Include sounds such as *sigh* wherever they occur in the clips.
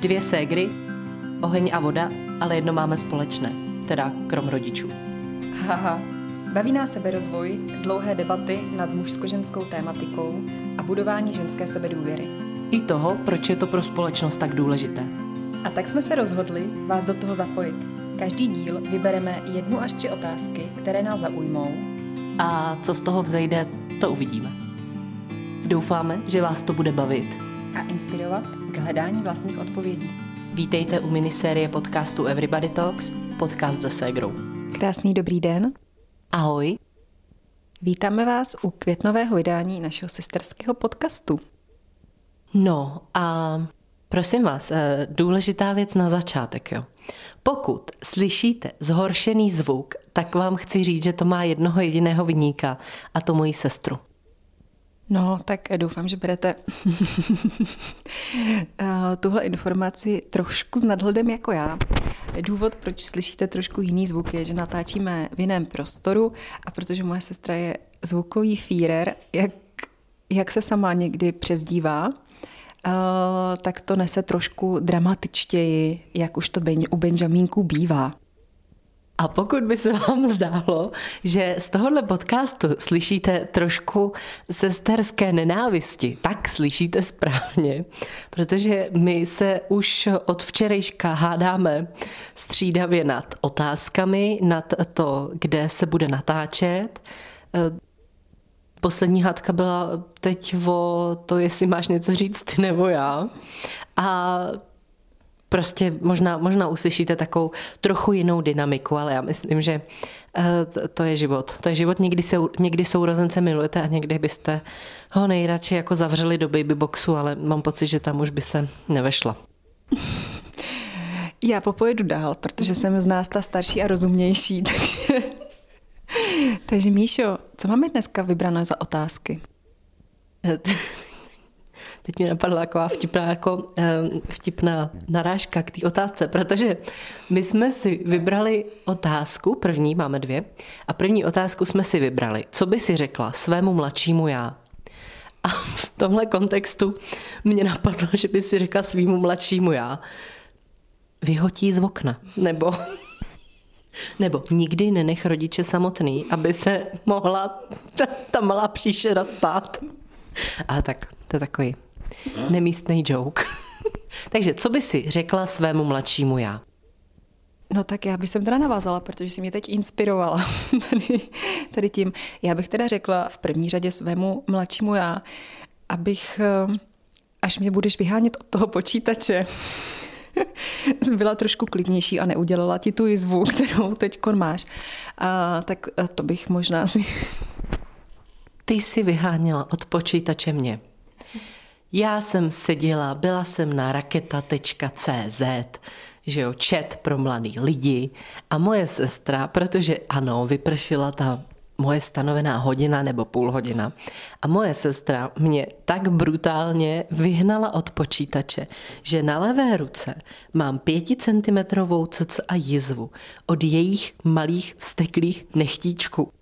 Dvě ségry, oheň a voda, ale jedno máme společné, teda krom rodičů. Haha, baví nás seberozvoj, dlouhé debaty nad mužsko-ženskou tématikou a budování ženské sebedůvěry. I toho, proč je to pro společnost tak důležité. A tak jsme se rozhodli vás do toho zapojit. Každý díl vybereme jednu až tři otázky, které nás zaujmou. A co z toho vzejde, to uvidíme. Doufáme, že vás to bude bavit. A inspirovat k hledání vlastních odpovědí. Vítejte u minisérie podcastu Everybody Talks, podcast ze Segrou. Krásný dobrý den. Ahoj. Vítáme vás u květnového vydání našeho sesterského podcastu. No a prosím vás, eh, důležitá věc na začátek, jo. Pokud slyšíte zhoršený zvuk, tak vám chci říct, že to má jednoho jediného vyníka a to moji sestru. No, tak doufám, že berete *laughs* eh, tuhle informaci trošku s nadhledem jako já. Důvod, proč slyšíte trošku jiný zvuk, je, že natáčíme v jiném prostoru a protože moje sestra je zvukový fírer, jak, jak se sama někdy přezdívá, uh, tak to nese trošku dramatičtěji, jak už to u Benjamínku bývá. A pokud by se vám zdálo, že z tohohle podcastu slyšíte trošku sesterské nenávisti, tak slyšíte správně, protože my se už od včerejška hádáme střídavě nad otázkami, nad to, kde se bude natáčet. Poslední hádka byla teď o to, jestli máš něco říct ty nebo já. A prostě možná, možná uslyšíte takovou trochu jinou dynamiku, ale já myslím, že eh, to je život. To je život, někdy, sou, někdy sourozence milujete a někdy byste ho nejradši jako zavřeli do babyboxu, ale mám pocit, že tam už by se nevešla. *laughs* Já popojedu dál, protože jsem z nás ta starší a rozumnější, *laughs* takže... takže Míšo, co máme dneska vybrané za otázky? *laughs* teď mě napadla taková vtipná, jako, vtipná narážka k té otázce, protože my jsme si vybrali otázku, první, máme dvě, a první otázku jsme si vybrali. Co by si řekla svému mladšímu já? A v tomhle kontextu mě napadlo, že by si řekla svýmu mladšímu já, vyhotí z okna, nebo nebo nikdy nenech rodiče samotný, aby se mohla ta, ta malá příšera stát. Ale tak, to je takový nemístný joke. *laughs* Takže co by si řekla svému mladšímu já? No tak já bych sem teda navázala, protože si mě teď inspirovala *laughs* tady, tady tím. Já bych teda řekla v první řadě svému mladšímu já, abych, eh, až mě budeš vyhánět od toho počítače, *laughs* byla trošku klidnější a neudělala ti tu jizvu, kterou teď máš. A, tak eh, to bych možná si... Ty jsi vyháněla od počítače mě. Já jsem seděla, byla jsem na raketa.cz, že jo, chat pro mladý lidi a moje sestra, protože ano, vypršila ta moje stanovená hodina nebo půl hodina. A moje sestra mě tak brutálně vyhnala od počítače, že na levé ruce mám pěticentimetrovou cc a jizvu od jejich malých vsteklých nechtíčků.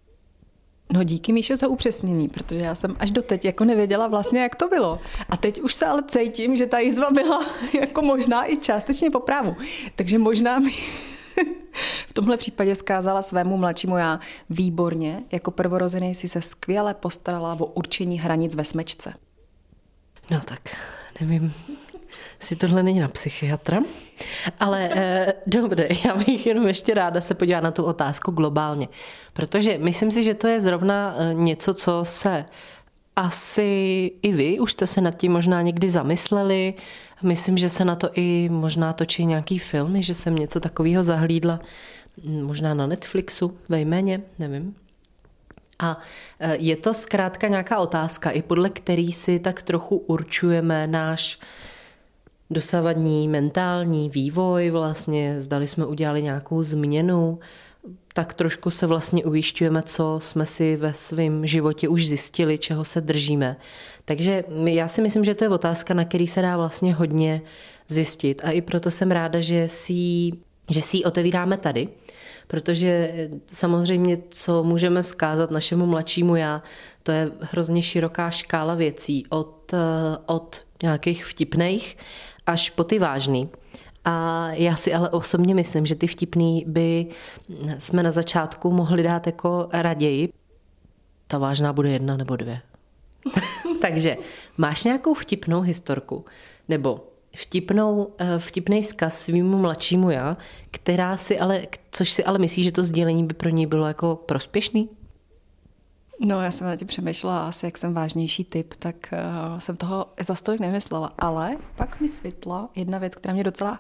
No díky Míšo za upřesnění, protože já jsem až doteď jako nevěděla vlastně, jak to bylo. A teď už se ale cítím, že ta jizva byla *laughs* jako možná i částečně po právu. Takže možná mi *laughs* v tomhle případě zkázala svému mladšímu já výborně, jako prvorozený si se skvěle postarala o určení hranic ve smečce. No tak, nevím, si tohle není na psychiatra. Ale eh, dobře, já bych jenom ještě ráda se podívala na tu otázku globálně, protože myslím si, že to je zrovna eh, něco, co se asi i vy už jste se nad tím možná někdy zamysleli. Myslím, že se na to i možná točí nějaký filmy, že jsem něco takového zahlídla, hm, možná na Netflixu ve jméně, nevím. A eh, je to zkrátka nějaká otázka, i podle který si tak trochu určujeme náš dosavadní mentální vývoj, vlastně zdali jsme udělali nějakou změnu, tak trošku se vlastně ujišťujeme, co jsme si ve svém životě už zjistili, čeho se držíme. Takže já si myslím, že to je otázka, na který se dá vlastně hodně zjistit a i proto jsem ráda, že si, že si ji otevíráme tady, protože samozřejmě, co můžeme zkázat našemu mladšímu já, to je hrozně široká škála věcí od, od nějakých vtipných až po ty vážný. A já si ale osobně myslím, že ty vtipný by jsme na začátku mohli dát jako raději. Ta vážná bude jedna nebo dvě. *laughs* Takže máš nějakou vtipnou historku nebo vtipnou, eh, vtipný vzkaz svýmu mladšímu já, která si ale, což si ale myslí, že to sdělení by pro něj bylo jako prospěšný? No, já jsem na tím přemýšlela, asi jak jsem vážnější typ, tak uh, jsem toho za stolik nemyslela. Ale pak mi světla jedna věc, která mě docela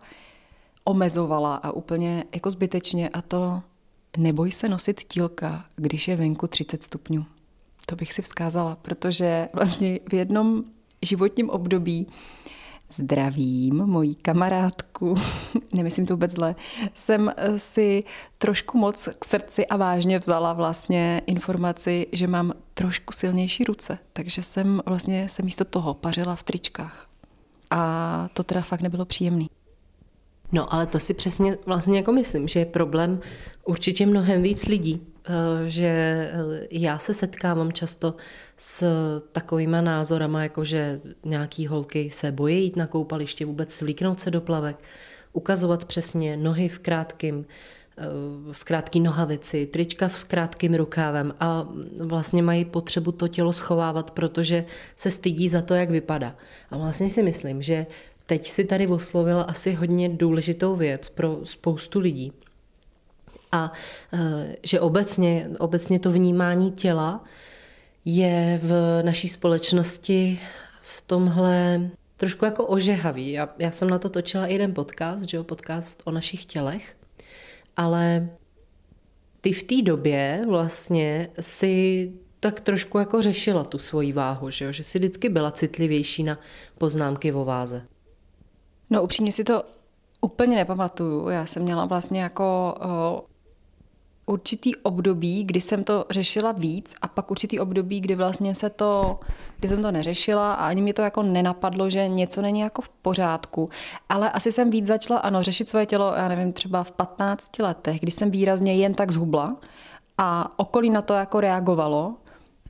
omezovala a úplně jako zbytečně a to neboj se nosit tílka, když je venku 30 stupňů. To bych si vzkázala, protože vlastně v jednom životním období zdravím mojí kamarádku, *laughs* nemyslím to vůbec zle, jsem si trošku moc k srdci a vážně vzala vlastně informaci, že mám trošku silnější ruce, takže jsem vlastně se místo toho pařila v tričkách. A to teda fakt nebylo příjemný. No, ale to si přesně vlastně jako myslím, že je problém určitě mnohem víc lidí, eh, že eh, já se setkávám často s takovýma názorama, jako že nějaký holky se bojí jít na koupaliště, vůbec svlíknout se do plavek, ukazovat přesně nohy v krátkým, eh, v krátký nohavici, trička s krátkým rukávem a vlastně mají potřebu to tělo schovávat, protože se stydí za to, jak vypadá. A vlastně si myslím, že teď si tady oslovila asi hodně důležitou věc pro spoustu lidí. A eh, že obecně, obecně to vnímání těla je v naší společnosti v tomhle trošku jako ožehavý. Já, já jsem na to točila i jeden podcast, že jo, podcast o našich tělech, ale ty v té době vlastně si tak trošku jako řešila tu svoji váhu, že, jo? že si vždycky byla citlivější na poznámky o váze. No upřímně si to úplně nepamatuju. Já jsem měla vlastně jako uh, určitý období, kdy jsem to řešila víc a pak určitý období, kdy vlastně se to, kdy jsem to neřešila a ani mi to jako nenapadlo, že něco není jako v pořádku. Ale asi jsem víc začala, ano, řešit svoje tělo, já nevím, třeba v 15 letech, kdy jsem výrazně jen tak zhubla a okolí na to jako reagovalo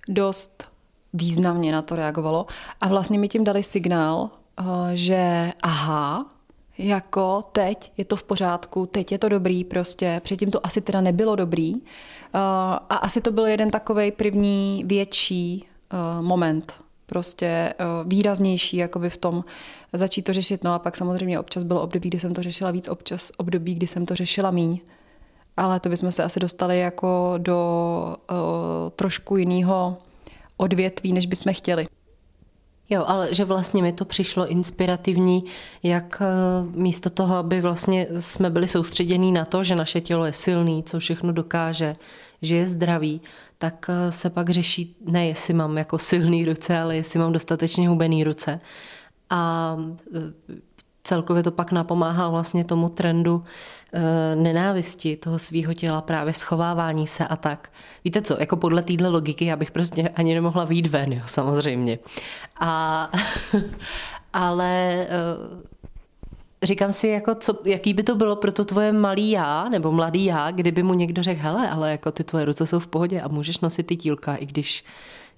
dost významně na to reagovalo a vlastně mi tím dali signál, Eh, že aha, jako teď je to v pořádku, teď je to dobrý prostě, předtím to asi teda nebylo dobrý. Uh, a asi to byl jeden takový první větší uh, moment, prostě výraznější jakoby v tom začít to řešit. No a pak samozřejmě občas bylo období, kdy jsem to řešila víc, občas období, kdy jsem to řešila míň. Ale to bychom se asi dostali jako do trošku jiného odvětví, než bychom chtěli. Jo, ale že vlastně mi to přišlo inspirativní, jak eh, místo toho, aby vlastně jsme byli soustředění na to, že naše tělo je silný, co všechno dokáže, že je zdravý, tak eh, se pak řeší, ne jestli mám jako silný ruce, ale jestli mám dostatečně hubený ruce. A eh, celkově to pak napomáhá vlastně tomu trendu e, nenávisti toho svého těla, právě schovávání se a tak. Víte co, jako podle téhle logiky já bych prostě ani nemohla výjít ven, jo, samozřejmě. A, *laughs* ale e, říkám si, jako co, jaký by to bylo pro to tvoje malý já, nebo mladý já, kdyby mu někdo řekl, hele, ale jako ty tvoje ruce jsou v pohodě a můžeš nosit ty tílka, i když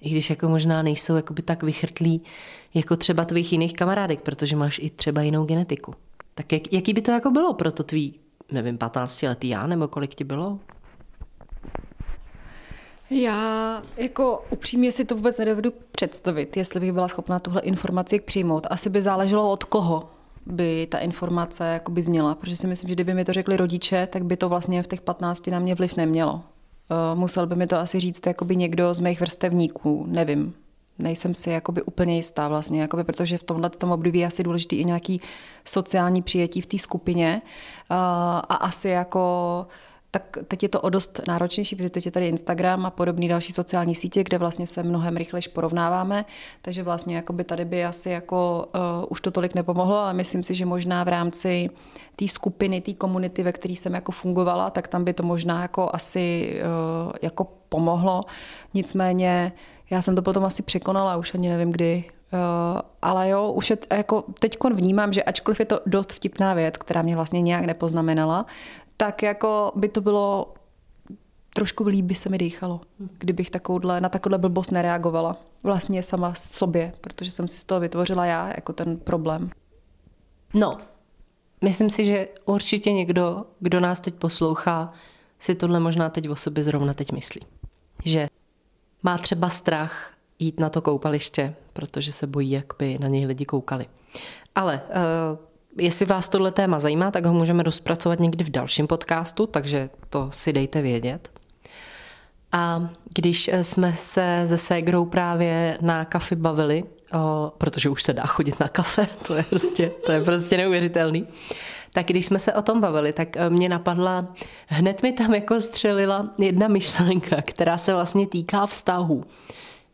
i když jako možná nejsou jakoby tak vychrtlí jako třeba tvých jiných kamarádek, protože máš i třeba jinou genetiku. Tak jak, jaký by to jako bylo pro to tvý, nevím, 15 letý já, nebo kolik ti bylo? Já jako upřímně si to vůbec nedovedu představit, jestli bych byla schopná tuhle informaci přijmout. Asi by záleželo od koho by ta informace jakoby zněla, protože si myslím, že kdyby mi to řekli rodiče, tak by to vlastně v těch 15 na mě vliv nemělo. Eh, musel by mi to asi říct jakoby někdo z mých vrstevníků, nevím. Nejsem si jakoby úplně jistá vlastně, jakoby, protože v tomhle tom období je asi důležitý i nějaký sociální přijetí v té skupině eh, a asi jako tak teď je to o dost náročnější, protože teď je tady Instagram a podobné další sociální sítě, kde vlastně se mnohem rychleji porovnáváme, takže vlastně jakoby tady by asi jako uh, už to tolik nepomohlo, ale myslím si, že možná v rámci té skupiny, té komunity, ve které jsem jako fungovala, tak tam by to možná jako asi uh, jako pomohlo. Nicméně já jsem to potom asi překonala, už ani nevím kdy, Uh, ale jo, už je, jako teď vnímám, že ačkoliv je to dost vtipná věc, která mě vlastně nějak nepoznamenala, tak jako by to bylo trošku líp by se mi dýchalo, kdybych takovouhle, na takovouhle blbost nereagovala. Vlastně sama sobě, protože jsem si z toho vytvořila já jako ten problém. No, myslím si, že určitě někdo, kdo nás teď poslouchá, si tohle možná teď o sobě zrovna teď myslí. Že má třeba strach jít na to koupaliště, protože se bojí, jak by na něj lidi koukali. Ale uh, jestli vás tohle téma zajímá, tak ho můžeme rozpracovat někdy v dalším podcastu, takže to si dejte vědět. A když jsme se se Ségrou právě na kafe bavili, o, protože už se dá chodit na kafe, *laughs* to je prostě, to je prostě neuvěřitelný, tak když jsme se o tom bavili, tak eh, mě napadla, hned mi tam jako střelila jedna myšlenka, která se vlastně týká vztahů.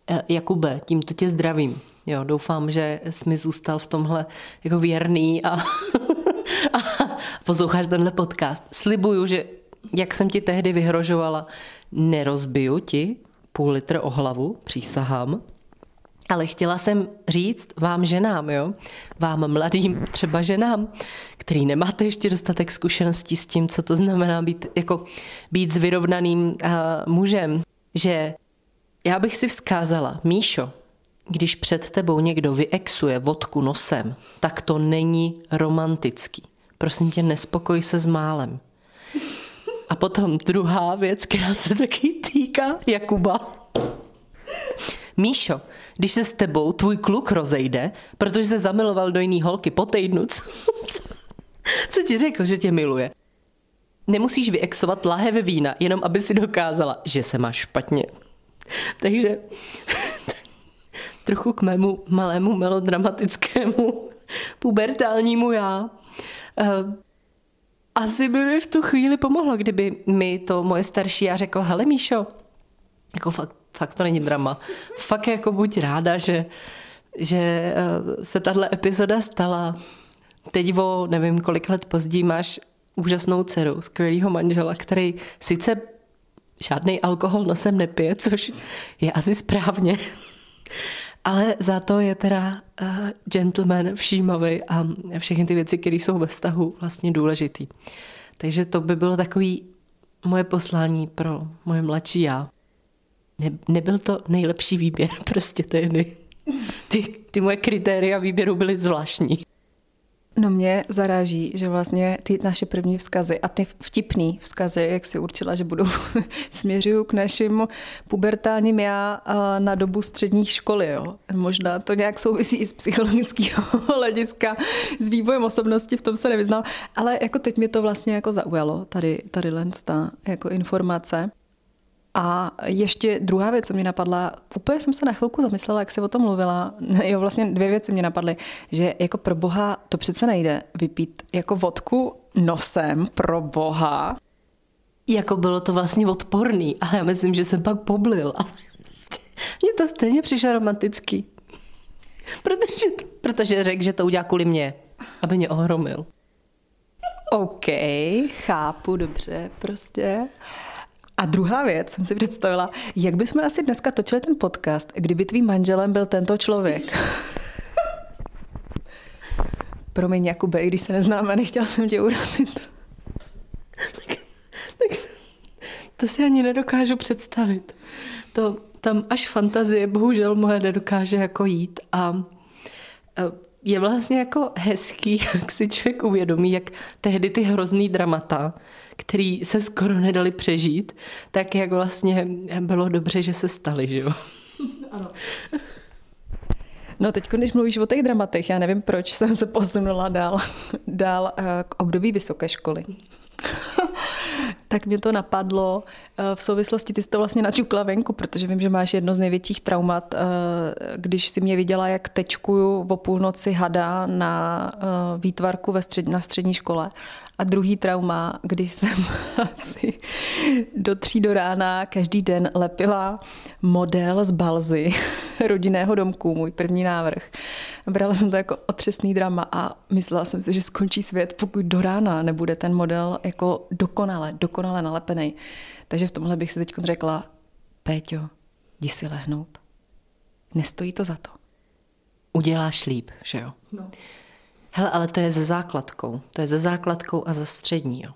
Eh, Jakube, tímto tě zdravím. Jo, doufám, že jsi mi zůstal v tomhle jako věrný a, *laughs* a posloucháš tenhle podcast. Slibuju, že jak jsem ti tehdy vyhrožovala, nerozbiju ti půl litr o hlavu, přísahám, ale chtěla jsem říct vám ženám, jo, vám mladým třeba ženám, který nemáte ještě dostatek zkušeností s tím, co to znamená být, jako, být s vyrovnaným uh, mužem, že já bych si vzkázala, Míšo, když před tebou někdo vyexuje vodku nosem, tak to není romantický. Prosím tě, nespokoj se s málem. A potom druhá věc, která se taky týká Jakuba. Míšo, když se s tebou tvůj kluk rozejde, protože se zamiloval do jiný holky po týdnu, co, co, co ti řekl, že tě miluje? Nemusíš vyexovat lahev vína, jenom aby si dokázala, že se máš špatně. Takže trochu k mému malému melodramatickému pubertálnímu já. Eh, asi by mi v tu chvíli pomohlo, kdyby mi to moje starší já řekl, hele Míšo, jako fakt, fakt to není drama. Fakt jako buď ráda, že, že eh, se tahle epizoda stala. Teď o nevím kolik let později máš úžasnou dceru, skvělého manžela, který sice žádný alkohol nosem nepije, což je asi správně, *laughs* ale za to je teda uh, gentleman všímavý a všechny ty věci, které jsou ve vztahu vlastně důležitý. Takže to by bylo takový moje poslání pro moje mladší já. Ne, nebyl to nejlepší výběr *laughs* prostě tehdy. Ty, ty moje kritéria výběru byly zvláštní. No mě zaráží, že vlastně ty naše první vzkazy a ty vtipný vzkazy, jak si určila, že budou, *laughs* směřují k našim pubertálním já na dobu středních školy. Jo. Možná to nějak souvisí i z psychologického *laughs* hlediska, s vývojem osobnosti, v tom se nevyznám, ale jako teď mě to vlastně jako zaujalo, tady, tady ta jako informace. A ještě druhá věc, co mě napadla, úplně jsem se na chvilku zamyslela, jak se o tom mluvila. *laughs* Jo, vlastně dvě věci mě napadly, že jako pro boha to přece nejde vypít jako vodku nosem pro boha. Jako bylo to vlastně odporný a já myslím, že jsem pak poblil. A mně to stejně přišlo romantický. Protože, protože řekl, že to udělá kvůli mě, aby mě ohromil. OK, chápu, dobře, prostě. A druhá věc, jsem si představila, jak bychom asi dneska točili ten podcast, kdyby tvým manželem byl tento člověk. *laughs* Promiň, Jakube, i když se neznáme, nechtěla jsem tě urazit. tak, tak, to si ani nedokážu představit. To tam až fantazie bohužel moje nedokáže jako jít a je vlastně jako hezký, *laughs* jak si člověk uvědomí, jak tehdy ty hrozný dramata, který se skoro nedali přežít, tak jak vlastně bylo dobře, že se staly, že jo? *laughs* Ano. No teď, když mluvíš o těch dramatech, já nevím, proč jsem se posunula dál, *laughs* dál eh, k období vysoké školy. Tak mě to napadlo eh, v souvislosti, ty jsi to vlastně naťukla venku, protože vím, že máš jedno z největších traumat, eh, když si mě viděla, jak tečkuju o půlnoci hada na výtvarku ve střed, na střední škole a druhý trauma, když jsem *laughs* asi do tří do rána každý den lepila model z balzy *laughs* rodinného domku, můj první návrh. Brala jsem to jako otřesný drama a myslela jsem si, že skončí svět, pokud do rána nebude ten model jako dokonale, dokonale nalepený. Takže v tomhle bych si teď řekla, Péťo, jdi si lehnout. Nestojí to za to. Uděláš líp, že jo? No. Hele, ale to je ze základkou. To je ze základkou a za střední. Jo.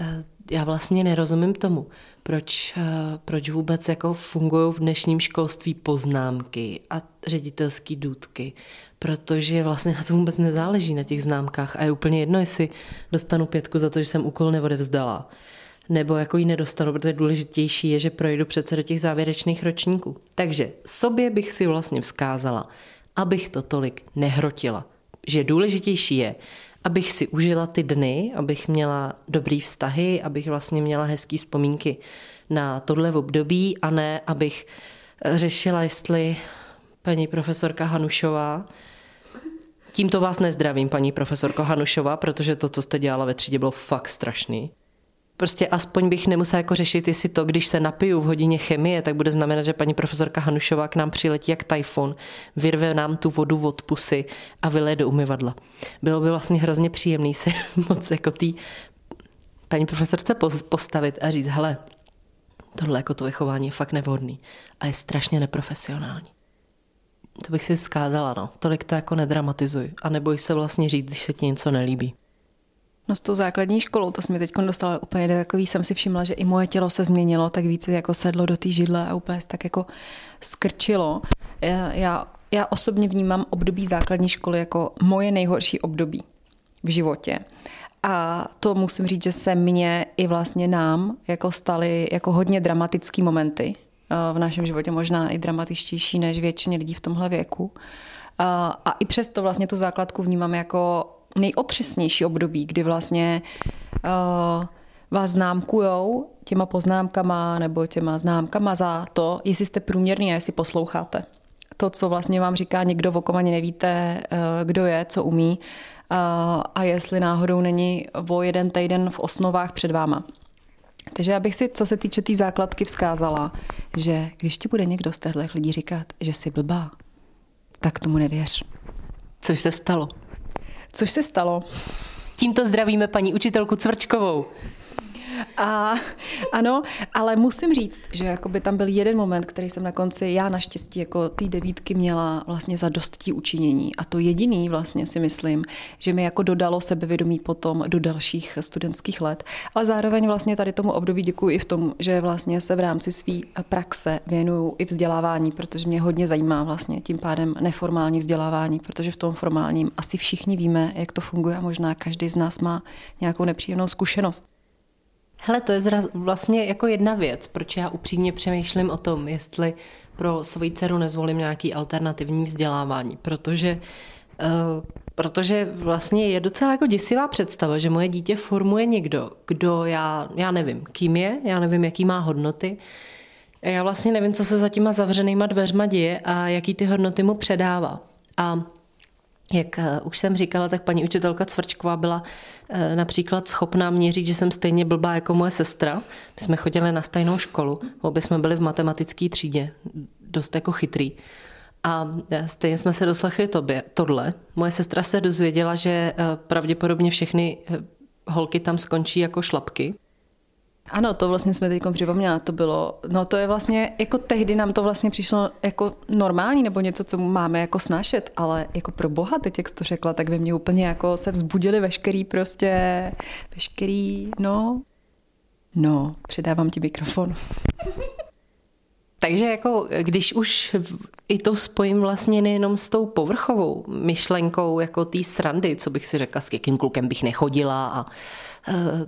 E, já vlastně nerozumím tomu, proč, e, proč vůbec jako fungují v dnešním školství poznámky a ředitelský důdky. protože vlastně na to vůbec nezáleží na těch známkách a je úplně jedno, jestli dostanu pětku za to, že jsem úkol neodevzdala nebo jako ji nedostanu, protože důležitější je, že projdu přece do těch závěrečných ročníků. Takže sobě bych si vlastně vzkázala, abych to tolik nehrotila. Že důležitější je, abych si užila ty dny, abych měla dobrý vztahy, abych vlastně měla hezký vzpomínky na tohle období a ne, abych řešila, jestli paní profesorka Hanušová Tímto vás nezdravím, paní profesorko Hanušová, protože to, co jste dělala ve třídě, bylo fakt strašný. Prostě aspoň bych nemusela jako řešit, jestli to, když se napiju v hodině chemie, tak bude znamenat, že paní profesorka Hanušová k nám přiletí jak tajfun, vyrve nám tu vodu od pusy a vyleje do umyvadla. Bylo by vlastně hrozně příjemný se *laughs* moc jako tý paní profesorce postavit a říct, hele, tohle jako to vychování je fakt nevhodný a je strašně neprofesionální. To bych si zkázala, no. Tolik to jako nedramatizuj a neboj se vlastně říct, když se ti něco nelíbí. No s tou základní školou, to jsme teď dostala úplně takový, jsem si všimla, že i moje tělo se změnilo, tak více jako sedlo do té židle a úplně tak jako skrčilo. Já, já, já osobně vnímám období základní školy jako moje nejhorší období v životě. A to musím říct, že se mně i vlastně nám jako staly jako hodně dramatický momenty eh, v našem životě, možná i dramatičtější než většině lidí v tomhle věku. A, a i přesto vlastně tu základku vnímám jako nejotřesnější období, kdy vlastně uh, vás známkujou těma poznámkama nebo těma známkama za to, jestli jste průměrný a jestli posloucháte. To, co vlastně vám říká někdo, o kom ani nevíte, uh, kdo je, co umí uh, a jestli náhodou není o jeden týden v osnovách před váma. Takže já bych si, co se týče té tý základky, vzkázala, že když ti bude někdo z těchto lidí říkat, že jsi blbá, tak tomu nevěř. Což se stalo. Což se stalo. Tímto zdravíme paní učitelku Cvrčkovou. A ano, ale musím říct, že jakoby tam byl jeden moment, který jsem na konci, já naštěstí jako ty devítky měla vlastně za dosttí učinění. A to jediný vlastně si myslím, že mi jako dodalo sebevědomí potom do dalších studentských let. Ale zároveň vlastně tady tomu období děkuji i v tom, že vlastně se v rámci své praxe věnuju i vzdělávání, protože mě hodně zajímá vlastně tím pádem neformální vzdělávání, protože v tom formálním asi všichni víme, jak to funguje a možná každý z nás má nějakou nepříjemnou zkušenost. Hele, to je zraz, vlastně jako jedna věc, proč já upřímně přemýšlím o tom, jestli pro svoji dceru nezvolím nějaký alternativní vzdělávání, protože uh, protože vlastně je docela jako děsivá představa, že moje dítě formuje někdo, kdo já, já nevím, kým je, já nevím, jaký má hodnoty, já vlastně nevím, co se za těma zavřenýma dveřma děje a jaký ty hodnoty mu předává. A jak eh, už jsem říkala, tak paní učitelka Cvrčková byla eh, například schopná mě říct, že jsem stejně blbá jako moje sestra. My jsme chodili na stejnou školu, obě jsme byli v matematické třídě, dost jako chytrý. A eh, stejně jsme se doslechli tobě, tohle. Moje sestra se dozvěděla, že pravděpodobně všechny holky tam skončí jako šlapky. Ano, to vlastně jsme teď připomněla, to bylo, no to je vlastně, jako tehdy nám to vlastně přišlo jako normální, nebo něco, co máme jako snašet, ale jako pro boha, teď jak jsi to řekla, tak ve mně úplně jako se vzbudili veškerý prostě, veškerý, no, no, předávám ti mikrofon. *laughs* Takže jako, když už i to spojím vlastně nejenom s tou povrchovou myšlenkou, jako té srandy, co bych si řekla, s jakým klukem bych nechodila a eh,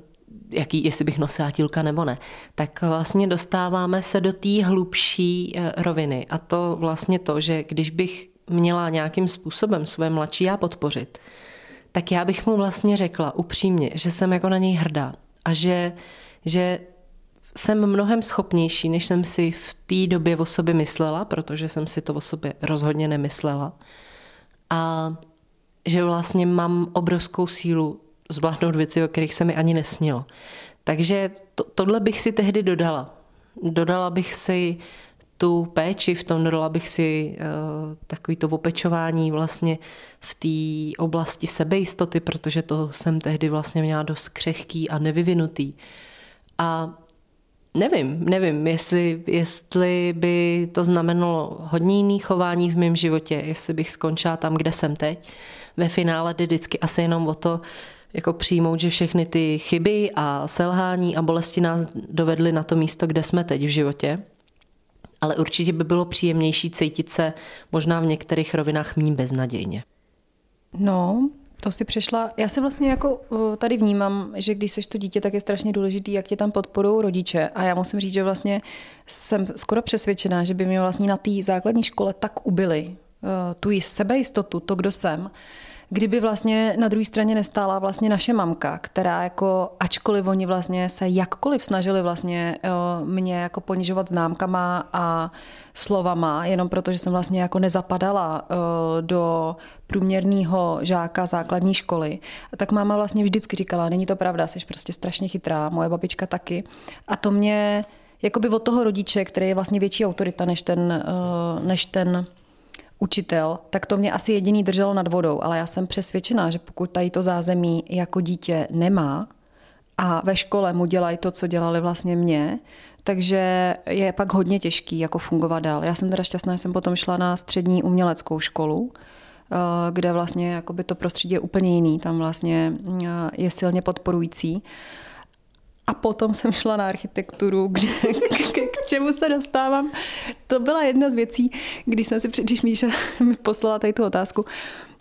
jaký, jestli bych nosila tílka nebo ne, tak vlastně dostáváme se do té hlubší eh, roviny. A to vlastně to, že když bych měla nějakým způsobem své mladší já podpořit, tak já bych mu vlastně řekla upřímně, že jsem jako na něj hrdá a že, že jsem mnohem schopnější, než jsem si v té době o sobě myslela, protože jsem si to o sobě rozhodně nemyslela. A že vlastně mám obrovskou sílu zvládnout věci, o kterých se mi ani nesnilo. Takže to, tohle bych si tehdy dodala. Dodala bych si tu péči v tom, dodala bych si uh, takový to opečování vlastně v té oblasti sebejistoty, protože to jsem tehdy vlastně měla dost křehký a nevyvinutý. A nevím, nevím, jestli, jestli by to znamenalo hodně jiný chování v mém životě, jestli bych skončila tam, kde jsem teď. Ve finále jde vždycky asi jenom o to, jako přijmout, že všechny ty chyby a selhání a bolesti nás dovedly na to místo, kde jsme teď v životě. ale určitě by bylo příjemnější cítit se možná v některých rovinách méně beznadějně. No, to si přešla. Já si vlastně jako tady vnímám, že když seš to dítě, tak je strašně důležitý, jak tě tam podporují rodiče. A já musím říct, že vlastně jsem skoro přesvědčená, že by mě vlastně na té základní škole tak ubili tu sebejistotu, to, kdo jsem, kdyby vlastně na druhé straně nestála vlastně naše mamka, která jako, ačkoliv oni vlastně se jakkoliv snažili vlastně mě jako ponižovat známkama a slovama, jenom proto, že jsem vlastně jako nezapadala do průměrného žáka základní školy, tak máma vlastně vždycky říkala, není to pravda, jsi prostě strašně chytrá, moje babička taky. A to mě jakoby od toho rodiče, který je vlastně větší autorita než ten, než ten učitel, tak to mě asi jediný drželo nad vodou, ale já jsem přesvědčená, že pokud tady to zázemí jako dítě nemá a ve škole mu dělají to, co dělali vlastně mě, takže je pak hodně těžký jako fungovat dál. Já jsem teda šťastná, že jsem potom šla na střední uměleckou školu, eh, kde vlastně jakoby to prostředí je úplně jiný, tam vlastně eh, je silně podporující. A potom jsem šla na architekturu, kde, *laughs* k, k čemu se dostávám. To byla jedna z věcí, když jsem si, když Míša *laughs* mi poslala tady tu otázku,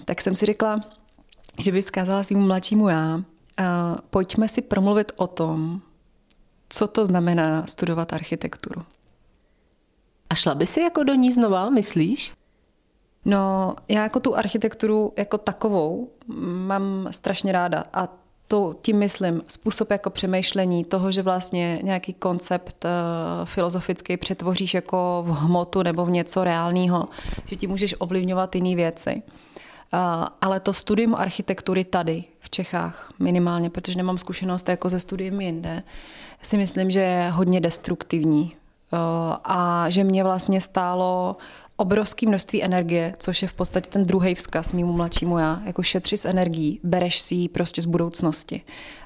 tak jsem si řekla, že bych zkázala svým mladšímu já, uh, pojďme si promluvit o tom, co to znamená studovat architekturu. A šla by si jako do ní znova, myslíš? No, já jako tu architekturu jako takovou mám strašně ráda a to tím myslím způsob jako přemýšlení toho, že vlastně nějaký koncept uh, filozofický přetvoříš jako v hmotu nebo v něco reálného, že ti můžeš ovlivňovat jiné věci. Uh, ale to studium architektury tady v Čechách minimálně, protože nemám zkušenost jako ze studiem jinde, si myslím, že je hodně destruktivní. Uh, a že mě vlastně stálo obrovské množství energie, což je v podstatě ten druhý vzkaz mýmu mladšímu já, jako šetři s energií, bereš si ji prostě z budoucnosti.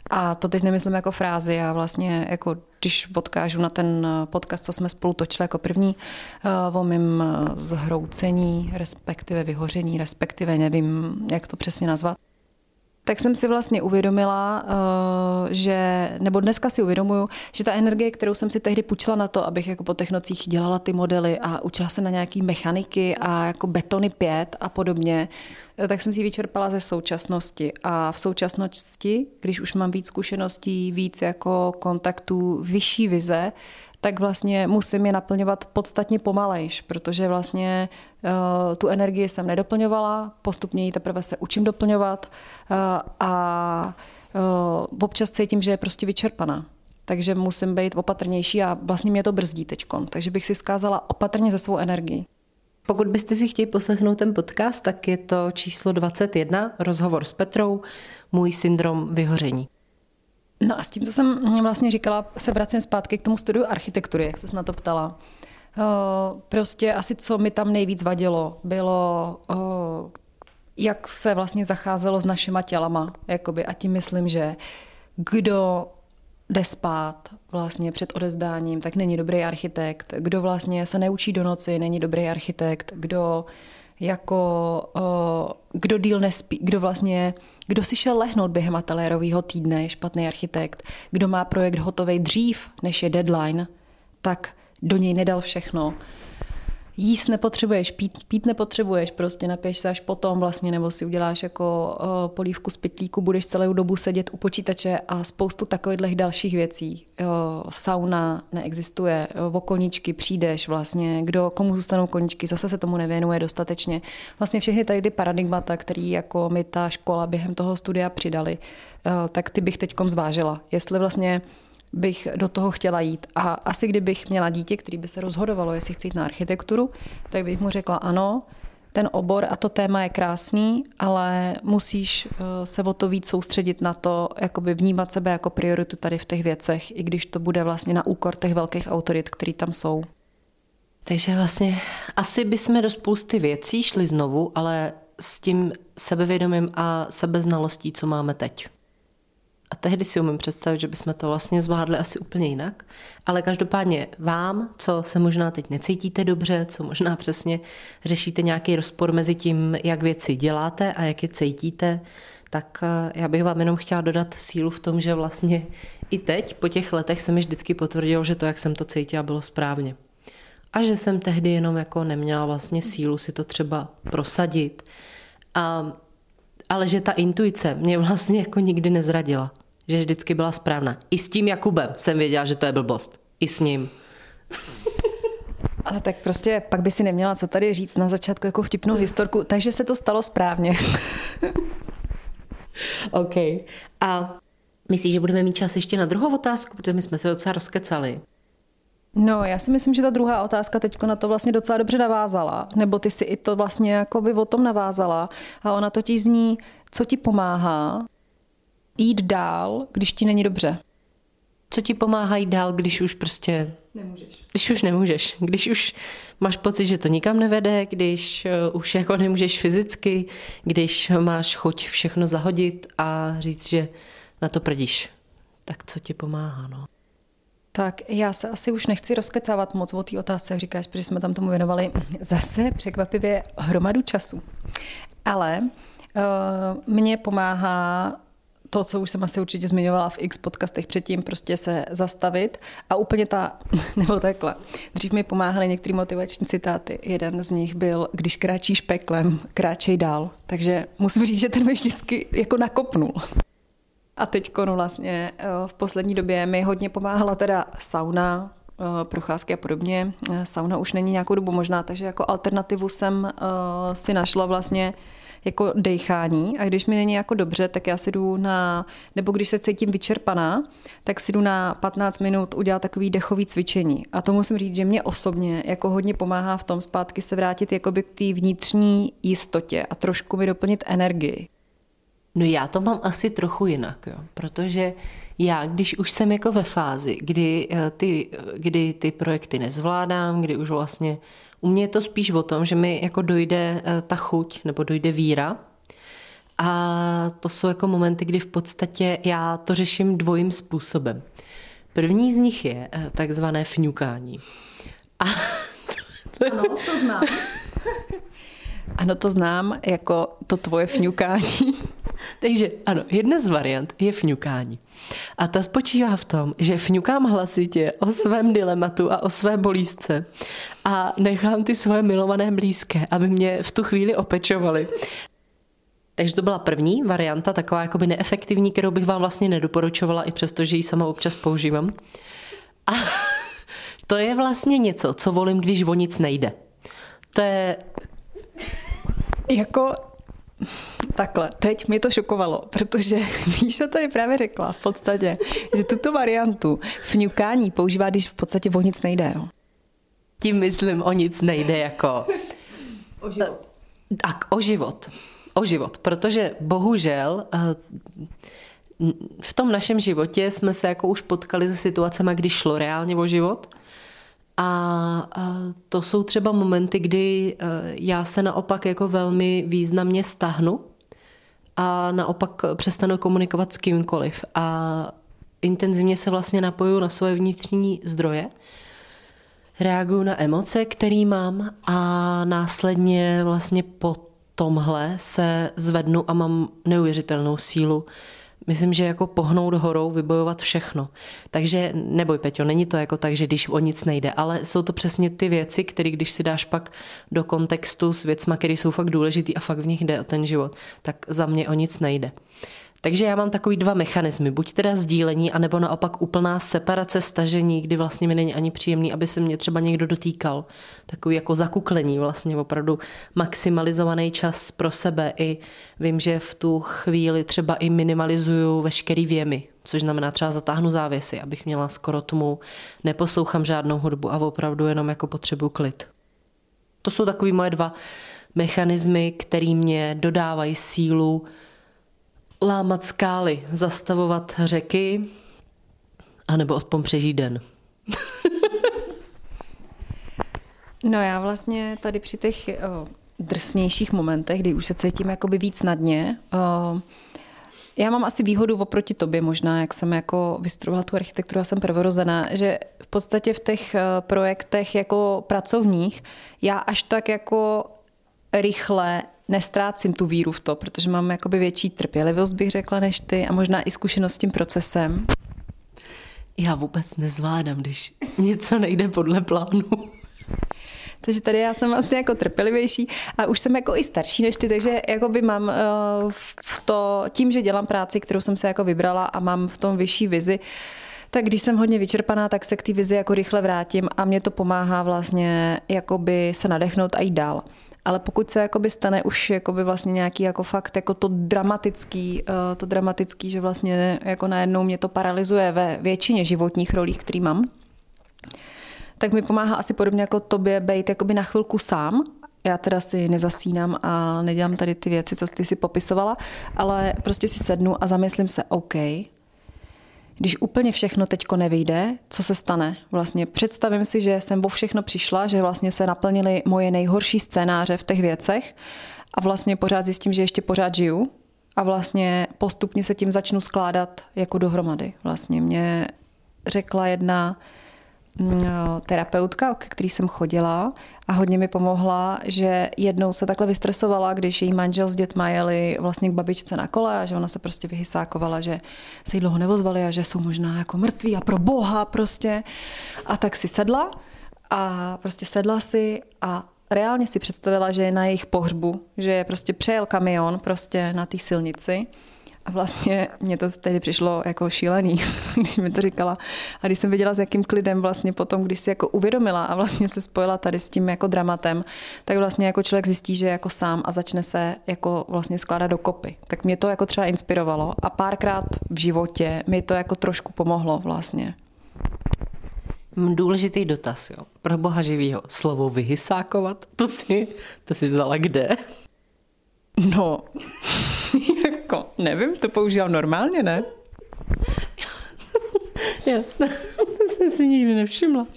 A to teď nemyslím jako frázi, já vlastně jako když odkážu na ten podcast, co jsme spolu točili jako první, eh, o mým eh, zhroucení, respektive vyhoření, respektive nevím, jak to přesně nazvat, tak jsem si vlastně uvědomila, eh, že, nebo dneska si uvědomuju, že ta energie, kterou jsem si tehdy půjčila na to, abych jako po technocích dělala ty modely a učila se na nějaký mechaniky a jako betony pět a podobně, eh, tak jsem si vyčerpala ze současnosti. A v současnosti, když už mám víc zkušeností, víc jako kontaktů, vyšší vize, tak vlastně musím je naplňovat podstatně pomalejš, protože vlastně uh, tu energii jsem nedoplňovala, postupně ji teprve se učím doplňovat uh, a uh, občas cítím, že je prostě vyčerpaná. Takže musím být opatrnější a vlastně mě to brzdí teď. Takže bych si vzkázala opatrně ze svou energii. Pokud byste si chtěli poslechnout ten podcast, tak je to číslo 21, rozhovor s Petrou, můj syndrom vyhoření. No a s tím, co jsem vlastně říkala, se vracím zpátky k tomu studiu architektury, jak se na to ptala. Prostě asi co mi tam nejvíc vadilo, bylo, jak se vlastně zacházelo s našima tělama. Jakoby. A tím myslím, že kdo jde spát vlastně před odezdáním, tak není dobrý architekt. Kdo vlastně se neučí do noci, není dobrý architekt. Kdo jako kdo díl nespí, kdo vlastně, kdo si šel lehnout během ateliérového týdne, je špatný architekt, kdo má projekt hotový dřív, než je deadline, tak do něj nedal všechno jíst nepotřebuješ, pít, pít nepotřebuješ, prostě napiješ se až potom vlastně, nebo si uděláš jako uh, polívku z pytlíku, budeš celou dobu sedět u počítače a spoustu takových dalších věcí. Uh, sauna neexistuje, uh, o koničky přijdeš vlastně, kdo, komu zůstanou koničky, zase se tomu nevěnuje dostatečně. Vlastně všechny tady ty paradigmata, které jako mi ta škola během toho studia přidali, uh, tak ty bych teď zvážila. Jestli vlastně bych do toho chtěla jít. A asi kdybych měla dítě, který by se rozhodovalo, jestli chci jít na architekturu, tak bych mu řekla ano, ten obor a to téma je krásný, ale musíš eh, se o to víc soustředit na to, jakoby vnímat sebe jako prioritu tady v těch věcech, i když to bude vlastně na úkor těch velkých autorit, který tam jsou. Takže vlastně asi bychom do spousty věcí šli znovu, ale s tím sebevědomím a sebeznalostí, co máme teď. A tehdy si umím představit, že bychom to vlastně zvládli asi úplně jinak. Ale každopádně vám, co se možná teď necítíte dobře, co možná přesně řešíte nějaký rozpor mezi tím, jak věci děláte a jak je cítíte, tak eh, já bych vám jenom chtěla dodat sílu v tom, že vlastně i teď, po těch letech, se mi vždycky potvrdilo, že to, jak jsem to cítila, bylo správně. A že jsem tehdy jenom jako neměla vlastně sílu si to třeba prosadit. A, ale že ta intuice mě vlastně jako nikdy nezradila. Že vždycky byla správná. I s tím Jakubem jsem věděla, že to je blbost. I s ním. Ale tak prostě pak by si neměla co tady říct na začátku jako vtipnou historku, takže se to stalo správně. *laughs* OK. A myslíš, že budeme mít čas ještě na druhou otázku, protože my jsme se docela rozkecali. No, já si myslím, že ta druhá otázka teď na to vlastně docela dobře navázala, nebo ty si i to vlastně jako by o tom navázala a ona totiž zní, co ti pomáhá jít dál, když ti není dobře. Co ti pomáhá jít dál, když už prostě... Nemůžeš. Když už nemůžeš, když už máš pocit, že to nikam nevede, když eh, už jako nemůžeš fyzicky, když máš chuť všechno zahodit a říct, že na to prdíš. Tak co ti pomáhá, no? Tak já se asi už nechci rozkecávat moc o té otázce, jak říkáš, protože jsme tam tomu věnovali zase překvapivě hromadu času. Ale uh, mě pomáhá to, co už jsem asi určitě zmiňovala v x podcastech předtím, prostě se zastavit a úplně ta, *laughs* nebo takhle. Dřív mi pomáhaly některé motivační citáty. Jeden z nich byl, když kráčíš peklem, kráčej dál. Takže musím říct, že ten mi vždycky jako nakopnul. A teď no vlastně eh, v poslední době mi hodně pomáhala teda sauna, eh, procházky a podobně. Eh, sauna už není nějakou dobu možná, takže jako alternativu jsem si našla vlastně jako dechání a když mi není jako dobře, tak já si jdu na, nebo když se cítím vyčerpaná, tak si jdu na 15 minut udělat takový dechový cvičení. A to musím říct, že mě osobně jako hodně pomáhá v tom zpátky se vrátit jakoby k té vnitřní jistotě a trošku mi doplnit energii. No já to mám asi trochu jinak, jo, protože já, když už jsem jako ve fázi, kdy eh, ty, kdy ty projekty nezvládám, kdy už vlastně u mě je to spíš o tom, že mi jako dojde eh, ta chuť nebo dojde víra. A to jsou jako momenty, kdy v podstatě já to řeším dvojím způsobem. První z nich je eh, takzvané fňukání. A *laughs* to, to, ano, to znám. ano, to znám jako to tvoje fňukání. *laughs* Takže ano, jedna z variant je fňukání. A ta spočívá v tom, že fňukám hlasitě o svém dilematu a o své bolízce a nechám ty svoje milované blízké, aby mě v tu chvíli opečovali. Takže to byla první varianta, taková jakoby neefektivní, kterou bych vám vlastně nedoporučovala, i přesto, že ji sama občas používám. A *laughs* to je vlastně něco, co volím, když o nic nejde. To je... Jako Takhle, teď mi to šokovalo, protože *laughs* Míša tady právě řekla v podstatě, že tuto variantu fňukání používá, když v podstatě o nic nejde. Jo. Tím myslím, o nic nejde jako... *laughs* O život. Tak, o život. O život, protože bohužel eh, v tom našem životě jsme se jako už potkali se situacemi, kdy šlo reálně o život – a to jsou třeba momenty, kdy e, já se naopak jako velmi významně stahnu a naopak přestanu komunikovat s kýmkoliv. A intenzivně se vlastně napoju na svoje vnitřní zdroje, reaguju na emoce, které mám a následně vlastně po tomhle se zvednu a mám neuvěřitelnou sílu myslím, že jako pohnout horou, vybojovat všechno. Takže neboj, Peťo, není to jako tak, že když o nic nejde, ale jsou to přesně ty věci, které když si dáš pak do kontextu s věcma, které jsou fakt důležitý a fakt v nich jde o ten život, tak za mě o nic nejde. Takže já mám takový dva mechanismy, buď teda sdílení, anebo naopak úplná separace, stažení, kdy vlastně mi není ani příjemný, aby se mě třeba někdo dotýkal. Takový jako zakuklení, vlastně opravdu maximalizovaný čas pro sebe. I vím, že v tu chvíli třeba i minimalizuju veškerý věmy, což znamená třeba zatáhnu závěsy, abych měla skoro tmu, neposlouchám žádnou hudbu a opravdu jenom jako potřebuji klid. To jsou takový moje dva mechanismy, které mě dodávají sílu, lámat skály, zastavovat řeky, anebo aspoň přežít den. *laughs* no já vlastně tady při těch o, drsnějších momentech, kdy už se cítím jakoby víc na dně, o, já mám asi výhodu oproti tobě možná, jak jsem jako vystudovala tu architekturu a jsem prvorozená, že v podstatě v těch projektech jako pracovních já až tak jako rychle nestrácím tu víru v to, protože mám jakoby větší trpělivost, bych řekla, než ty a možná i zkušenost s tím procesem. Já vůbec nezvládám, když něco nejde podle plánu. takže tady já jsem vlastně jako trpělivější a už jsem jako i starší než ty, takže jako by mám uh, v to, tím, že dělám práci, kterou jsem se jako vybrala a mám v tom vyšší vizi, tak když jsem hodně vyčerpaná, tak se k té vizi jako rychle vrátím a mě to pomáhá vlastně jakoby se nadechnout a jít dál. Ale pokud se jakoby stane už jakoby vlastně nějaký jako fakt jako to dramatický, eh, to dramatický, že vlastně jako najednou mě to paralyzuje ve většině životních rolí, který mám, tak mi pomáhá asi podobně jako tobě být jakoby na chvilku sám. Já teda si nezasínám a nedělám tady ty věci, co ty si popisovala, ale prostě si sednu a zamyslím se, OK, když úplně všechno teďko nevyjde, co se stane? Vlastně představím si, že jsem o všechno přišla, že vlastně se naplnily moje nejhorší scénáře v těch věcech a vlastně pořád zjistím, že ještě pořád žiju a vlastně postupně se tím začnu skládat jako dohromady. Vlastně mě řekla jedna terapeutka, k který jsem chodila a hodně mi pomohla, že jednou se takhle vystresovala, když její manžel s dětma jeli vlastně k babičce na kole a že ona se prostě vyhysákovala, že se jí dlouho nevozvali a že jsou možná jako mrtví a pro boha prostě. A tak si sedla a prostě sedla si a reálně si představila, že je na jejich pohřbu, že prostě přejel kamion prostě na té silnici a vlastně mě to tedy přišlo jako šílený, *laughs* když mi to říkala. A když jsem viděla, s jakým klidem vlastně potom, když si jako uvědomila a vlastně se spojila tady s tím jako dramatem, tak vlastně jako člověk zjistí, že je jako sám a začne se jako vlastně skládat do kopy. Tak mě to jako třeba inspirovalo a párkrát v životě mi to jako trošku pomohlo vlastně. Důležitý dotaz, jo. Pro boha živýho. Slovo vyhysákovat, to si, to si vzala kde? No, *laughs* jako, nevím, to používám normálně, ne? Já jsem si nikdy nevšimla.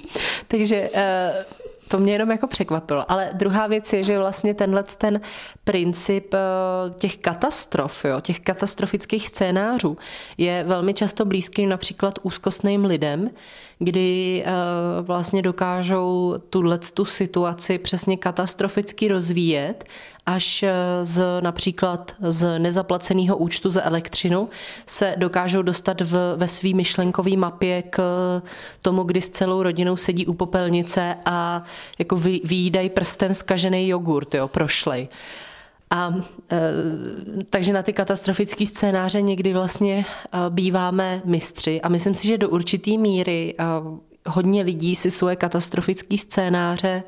Takže uh, to mě jenom jako překvapilo. Ale druhá věc je, že vlastně tenhle ten princip uh, těch katastrof, jo, těch katastrofických scénářů je velmi často blízký například úzkostným lidem, kdy uh, vlastně dokážou tuhle tu situaci přesně katastroficky rozvíjet až eh, z například z nezaplaceného účtu za elektřinu se dokážou dostat v, ve svý myšlenkové mapě k tomu, kdy s celou rodinou sedí u popelnice a jako vy, výjídají prstem skažený jogurt, jo, prošlej. A e, takže na ty katastrofické scénáře někdy vlastně e, býváme mistři a myslím si, že do určitý míry e, hodně lidí si svoje katastrofické scénáře,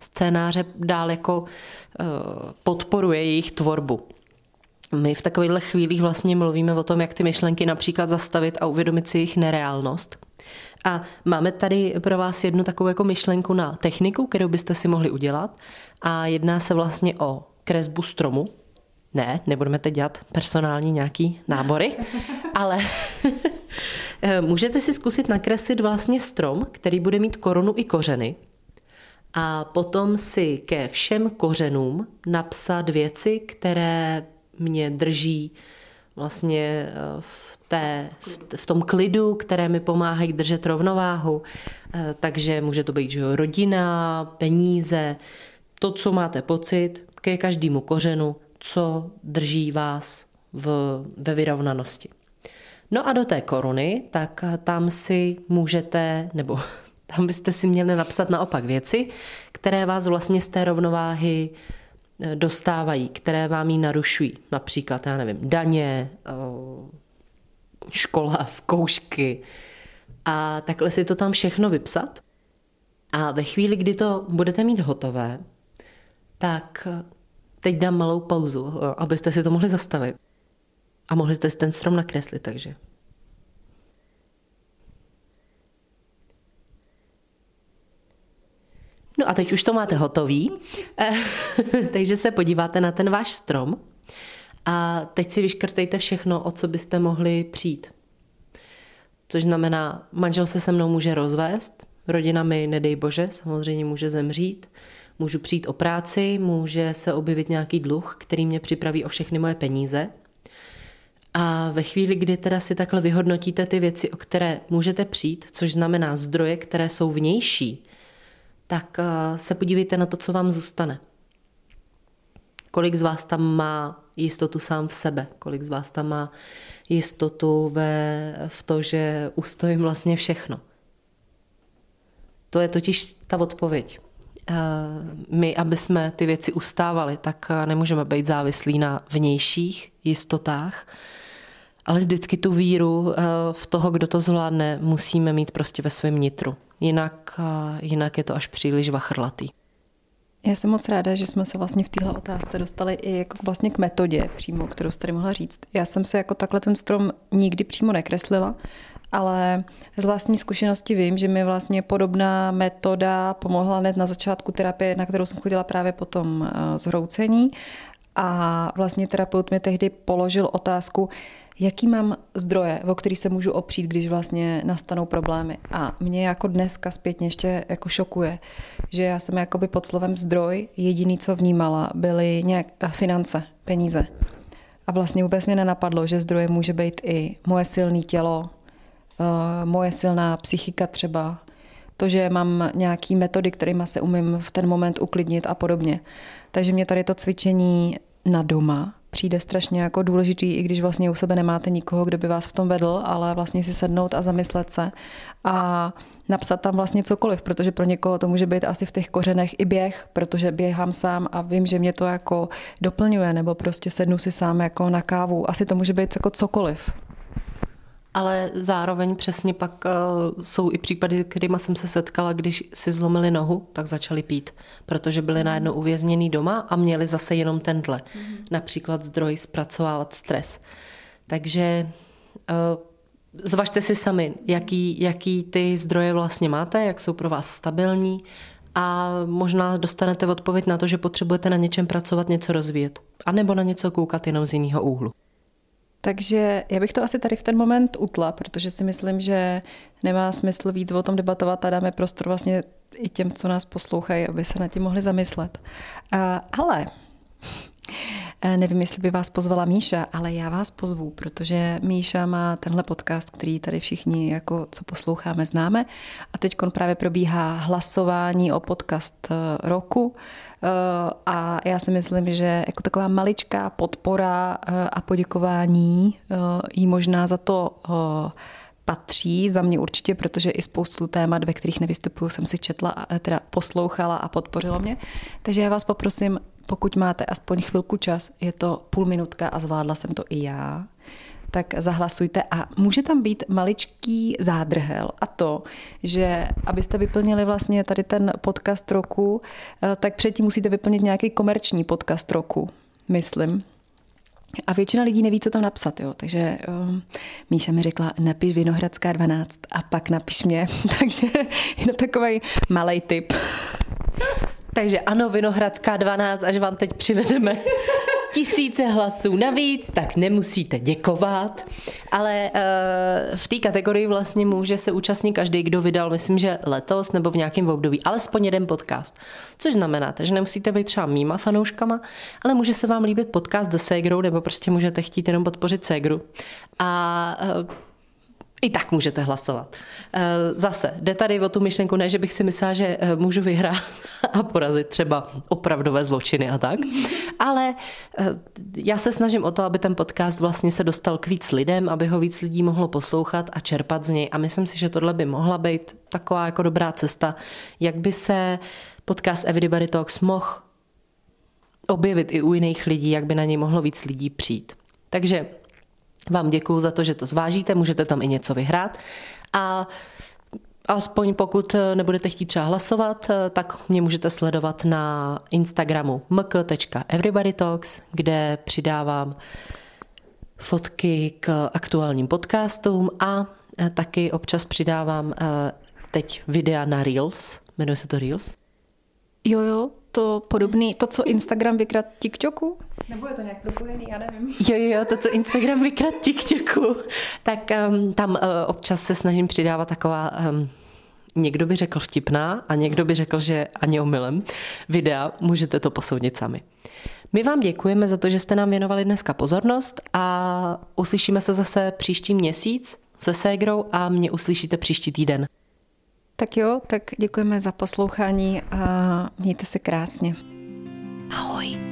scénáře dál jako podporuje jejich tvorbu. My v takovýchhle chvílích vlastně mluvíme o tom, jak ty myšlenky například zastavit a uvědomit si jejich nereálnost. A máme tady pro vás jednu takovou jako myšlenku na techniku, kterou byste si mohli udělat. A jedná se vlastně o kresbu stromu. Ne, nebudeme teď dělat personální nějaký nábory, ale *laughs* můžete si zkusit nakreslit vlastně strom, který bude mít korunu i kořeny. A potom si ke všem kořenům napsat věci, které mě drží vlastně eh, v, té, v tom klidu, které mi pomáhají držet rovnováhu. Eh, takže může to být že jo, rodina, peníze, to, co máte pocit, ke každému kořenu, co drží vás v, ve vyrovnanosti. No a do té koruny, tak tam si můžete, nebo *laughs* tam byste si měli napsat naopak věci, které vás vlastně z té rovnováhy eh, dostávají, které vám ji narušují. Například, já nevím, daně, eh, škola, *laughs* zkoušky. A takhle si to tam všechno vypsat. A ve chvíli, kdy to budete mít hotové, tak teď dám malou pauzu, abyste si to mohli zastavit. A mohli jste si ten strom nakreslit, takže. No a teď už to máte hotový, *laughs* takže se podíváte na ten váš strom a teď si vyškrtejte všechno, o co byste mohli přijít. Což znamená, manžel se se mnou může rozvést, rodina mi, nedej bože, samozřejmě může zemřít, můžu přijít o práci, může se objevit nějaký dluh, který mě připraví o všechny moje peníze. A ve chvíli, kdy teda si takhle vyhodnotíte ty věci, o které můžete přijít, což znamená zdroje, které jsou vnější, tak eh, se podívejte na to, co vám zůstane. Kolik z vás tam má jistotu sám v sebe, kolik z vás tam má jistotu ve, v to, že ustojím vlastně všechno. To je totiž ta odpověď. My, aby jsme ty věci ustávali, tak nemůžeme být závislí na vnějších jistotách, ale vždycky tu víru v toho, kdo to zvládne, musíme mít prostě ve svém nitru. Jinak, jinak je to až příliš vachrlatý. Já jsem moc ráda, že jsme se vlastně v téhle otázce dostali i jako vlastně k metodě přímo, kterou jste tady mohla říct. Já jsem se jako takhle ten strom nikdy přímo nekreslila, ale z vlastní zkušenosti vím, že mi vlastně podobná metoda pomohla hned na začátku terapie, na kterou jsem chodila právě potom eh, zhroucení. A vlastně terapeut mi tehdy položil otázku, jaký mám zdroje, o který se můžu opřít, když vlastně nastanou problémy. A mě jako dneska zpětně ještě jako šokuje, že já jsem jakoby pod slovem zdroj jediný, co vnímala, byly nějak eh, finance, peníze. A vlastně vůbec mě nenapadlo, že zdroje může být i moje silné tělo, moje silná psychika třeba, to, že mám nějaký metody, kterými se umím v ten moment uklidnit a podobně. Takže mě tady to cvičení na doma přijde strašně jako důležitý, i když vlastně u sebe nemáte nikoho, kdo by vás v tom vedl, ale vlastně si sednout a zamyslet se a napsat tam vlastně cokoliv, protože pro někoho to může být asi v těch kořenech i běh, protože běhám sám a vím, že mě to jako doplňuje, nebo prostě sednu si sám jako na kávu. Asi to může být jako cokoliv ale zároveň přesně pak uh, jsou i případy, kterými jsem se setkala, když si zlomili nohu, tak začali pít, protože byli najednou uvězněný doma a měli zase jenom tenhle. Mm. Například zdroj zpracovávat stres. Takže uh, zvažte si sami, jaký, jaký ty zdroje vlastně máte, jak jsou pro vás stabilní a možná dostanete odpověď na to, že potřebujete na něčem pracovat, něco rozvíjet. A nebo na něco koukat jenom z jiného úhlu. Takže já bych to asi tady v ten moment utla, protože si myslím, že nemá smysl víc o tom debatovat a dáme prostor vlastně i těm, co nás poslouchají, aby se na tím mohli zamyslet. Ale Nevím, jestli by vás pozvala Míša, ale já vás pozvu, protože Míša má tenhle podcast, který tady všichni, jako co posloucháme, známe. A teď právě probíhá hlasování o podcast eh, roku. Eh, a já si myslím, že jako taková maličká podpora eh, a poděkování jí možná za to patří za mě určitě, protože i spoustu témat, ve kterých nevystupuju, jsem si četla, teda poslouchala a podpořilo mě. Takže já vás poprosím, pokud máte aspoň chvilku čas, je to půl minutka a zvládla jsem to i já, tak zahlasujte a může tam být maličký zádrhel a to, že abyste vyplnili vlastně tady ten podcast roku, eh, tak předtím musíte vyplnit nějaký komerční podcast roku, myslím. A většina lidí neví, co tam napsat, jo. Takže um, Míša mi řekla, napiš Vinohradská 12 a pak napiš mě. *laughs* Takže je to takový malý tip. Takže ano, Vinohradská 12, až vám teď přivedeme *laughs* tisíce hlasů navíc, tak nemusíte děkovat. Ale uh, v té kategorii vlastně může se účastnit každý, kdo vydal, myslím, že letos nebo v nějakém období, alespoň jeden podcast. Což znamená, že nemusíte být třeba mýma fanouškama, ale může se vám líbit podcast se Segrou, nebo prostě můžete chtít jenom podpořit Segru. A uh, i tak můžete hlasovat. Eh, zase, jde tady o tu myšlenku, ne, že bych si myslela, že eh, můžu vyhrát *laughs* a porazit třeba opravdové zločiny a tak, *laughs* ale eh, já se snažím o to, aby ten podcast vlastně se dostal k víc lidem, aby ho víc lidí mohlo poslouchat a čerpat z něj a myslím si, že tohle by mohla být taková jako dobrá cesta, jak by se podcast Everybody Talks mohl objevit i u jiných lidí, jak by na něj mohlo víc lidí přijít. Takže vám děkuju za to, že to zvážíte, můžete tam i něco vyhrát. A Aspoň pokud nebudete chtít třeba hlasovat, tak mě můžete sledovat na Instagramu mk.everybodytalks, kde přidávám fotky k aktuálním podcastům a taky občas přidávám eh, teď videa na Reels. Jmenuje se to Reels? Jo, jo, to podobný, to, co Instagram vykrát TikToku? Nebo je to nějak propojený, já nevím. Jo, jo, to, co Instagram vykrát TikToku. Tak um, tam uh, občas se snažím přidávat taková... Um, někdo by řekl vtipná a někdo by řekl, že ani omylem videa, můžete to posoudit sami. My vám děkujeme za to, že jste nám věnovali dneska pozornost a uslyšíme se zase příští měsíc se Ségrou a mě uslyšíte příští týden. Tak jo, tak děkujeme za poslouchání a mějte se krásně. Ahoj.